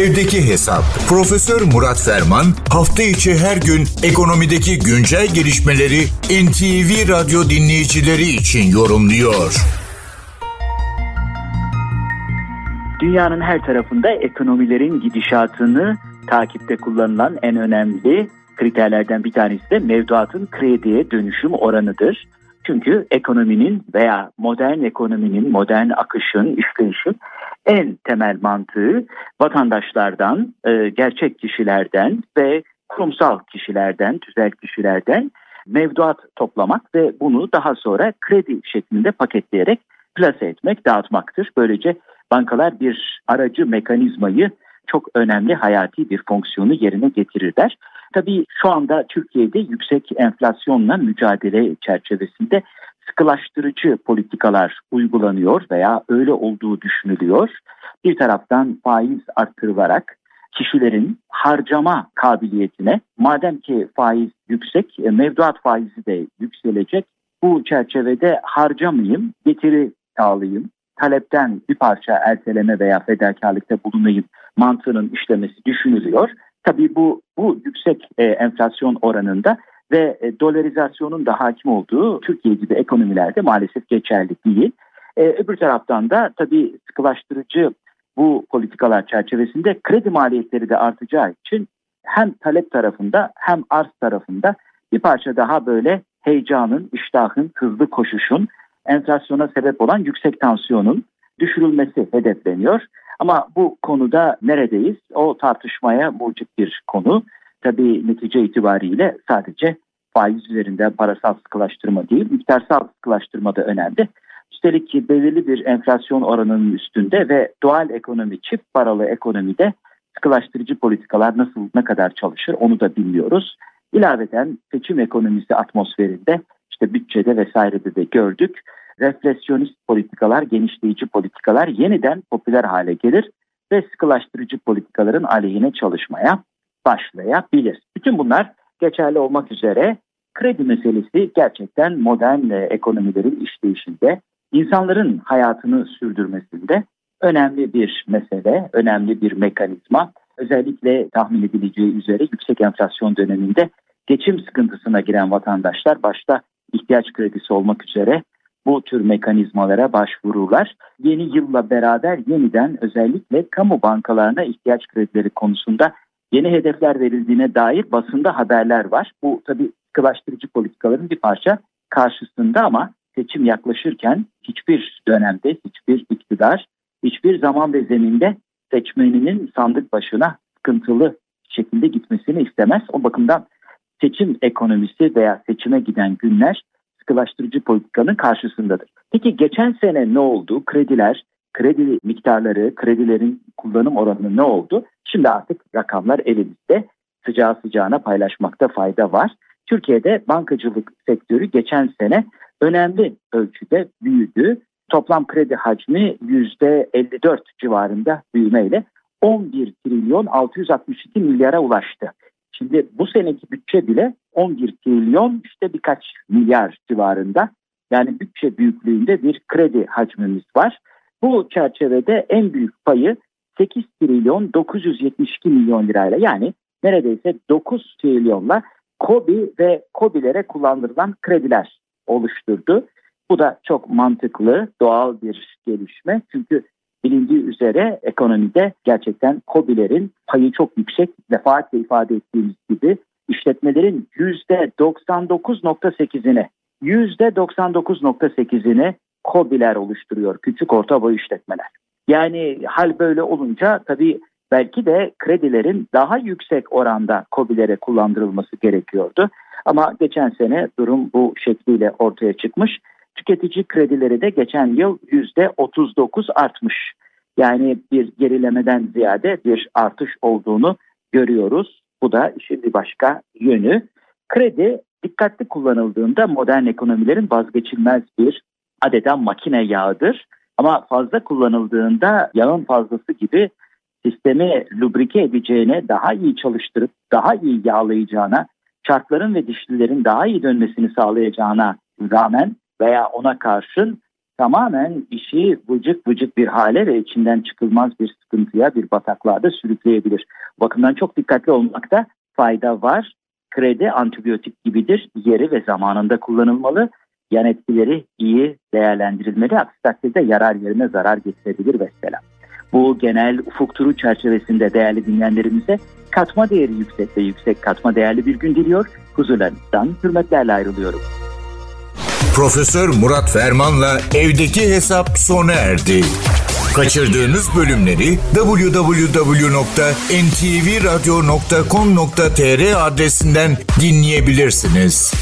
Evdeki Hesap. Profesör Murat Ferman hafta içi her gün ekonomideki güncel gelişmeleri NTV Radyo dinleyicileri için yorumluyor. Dünyanın her tarafında ekonomilerin gidişatını takipte kullanılan en önemli kriterlerden bir tanesi de mevduatın krediye dönüşüm oranıdır. Çünkü ekonominin veya modern ekonominin, modern akışın, işleyişin en temel mantığı vatandaşlardan, e, gerçek kişilerden ve kurumsal kişilerden, tüzel kişilerden mevduat toplamak ve bunu daha sonra kredi şeklinde paketleyerek plase etmek, dağıtmaktır. Böylece bankalar bir aracı mekanizmayı çok önemli hayati bir fonksiyonu yerine getirirler. Tabii şu anda Türkiye'de yüksek enflasyonla mücadele çerçevesinde sıkılaştırıcı politikalar uygulanıyor veya öyle olduğu düşünülüyor. Bir taraftan faiz arttırılarak kişilerin harcama kabiliyetine madem ki faiz yüksek e, mevduat faizi de yükselecek bu çerçevede harcamayayım getiri sağlayayım talepten bir parça erteleme veya fedakarlıkta bulunayım mantığının işlemesi düşünülüyor. Tabii bu bu yüksek e, enflasyon oranında ve e, dolarizasyonun da hakim olduğu Türkiye gibi ekonomilerde maalesef geçerli değil. E, öbür taraftan da tabii sıkılaştırıcı bu politikalar çerçevesinde kredi maliyetleri de artacağı için hem talep tarafında hem arz tarafında bir parça daha böyle heyecanın, iştahın, hızlı koşuşun, enflasyona sebep olan yüksek tansiyonun düşürülmesi hedefleniyor. Ama bu konuda neredeyiz? O tartışmaya mucit bir konu. Tabii netice itibariyle sadece faiz üzerinde parasal sıkılaştırma değil, miktarsal sıkılaştırma da önemli. Üstelik ki belirli bir enflasyon oranının üstünde ve doğal ekonomi, çift paralı ekonomide sıkılaştırıcı politikalar nasıl ne kadar çalışır onu da bilmiyoruz. İlaveten seçim ekonomisi atmosferinde işte bütçede vesairede de gördük. Reflesyonist politikalar, genişleyici politikalar yeniden popüler hale gelir ve sıkılaştırıcı politikaların aleyhine çalışmaya başlayabilir. Bütün bunlar geçerli olmak üzere kredi meselesi gerçekten modern e, ekonomilerin işleyişinde, insanların hayatını sürdürmesinde önemli bir mesele, önemli bir mekanizma. Özellikle tahmin edileceği üzere yüksek enflasyon döneminde geçim sıkıntısına giren vatandaşlar başta ihtiyaç kredisi olmak üzere bu tür mekanizmalara başvururlar. Yeni yılla beraber yeniden özellikle kamu bankalarına ihtiyaç kredileri konusunda yeni hedefler verildiğine dair basında haberler var. Bu tabii sıkılaştırıcı politikaların bir parça karşısında ama seçim yaklaşırken hiçbir dönemde hiçbir iktidar hiçbir zaman ve zeminde seçmeninin sandık başına sıkıntılı şekilde gitmesini istemez. O bakımdan seçim ekonomisi veya seçime giden günler sıkılaştırıcı politikanın karşısındadır. Peki geçen sene ne oldu? Krediler, kredi miktarları, kredilerin kullanım oranı ne oldu? Şimdi artık rakamlar elimizde. Sıcağı sıcağına paylaşmakta fayda var. Türkiye'de bankacılık sektörü geçen sene önemli ölçüde büyüdü. Toplam kredi hacmi %54 civarında büyümeyle 11 trilyon 662 milyara ulaştı. Şimdi bu seneki bütçe bile 11 trilyon işte birkaç milyar civarında. Yani bütçe büyüklüğünde bir kredi hacmimiz var. Bu çerçevede en büyük payı 8 trilyon 972 milyon lirayla yani neredeyse 9 trilyonla KOBİ ve KOBİ'lere kullandırılan krediler oluşturdu. Bu da çok mantıklı, doğal bir gelişme. Çünkü bilindiği üzere ekonomide gerçekten KOBİ'lerin payı çok yüksek. Defaatle ifade ettiğimiz gibi işletmelerin %99.8'ini %99.8'ini KOBİ'ler oluşturuyor. Küçük orta boy işletmeler. Yani hal böyle olunca tabii belki de kredilerin daha yüksek oranda COBİ'lere kullandırılması gerekiyordu. Ama geçen sene durum bu şekliyle ortaya çıkmış. Tüketici kredileri de geçen yıl %39 artmış. Yani bir gerilemeden ziyade bir artış olduğunu görüyoruz. Bu da işin bir başka yönü. Kredi dikkatli kullanıldığında modern ekonomilerin vazgeçilmez bir adeta makine yağıdır. Ama fazla kullanıldığında yağın fazlası gibi sistemi lubrike edeceğine, daha iyi çalıştırıp daha iyi yağlayacağına, çarkların ve dişlilerin daha iyi dönmesini sağlayacağına rağmen veya ona karşın tamamen işi vıcık vıcık bir hale ve içinden çıkılmaz bir sıkıntıya, bir bataklığa da sürükleyebilir. bakımdan çok dikkatli olmakta fayda var. Kredi antibiyotik gibidir. Yeri ve zamanında kullanılmalı. Yan etkileri iyi değerlendirilmeli. Aksi takdirde yarar yerine zarar getirebilir mesela. Bu genel ufuk turu çerçevesinde değerli dinleyenlerimize katma değeri yüksek ve yüksek katma değerli bir gün diliyor. Huzurlarınızdan hürmetlerle ayrılıyorum. Profesör Murat Ferman'la evdeki hesap sona erdi. Kaçırdığınız bölümleri www.ntvradio.com.tr adresinden dinleyebilirsiniz.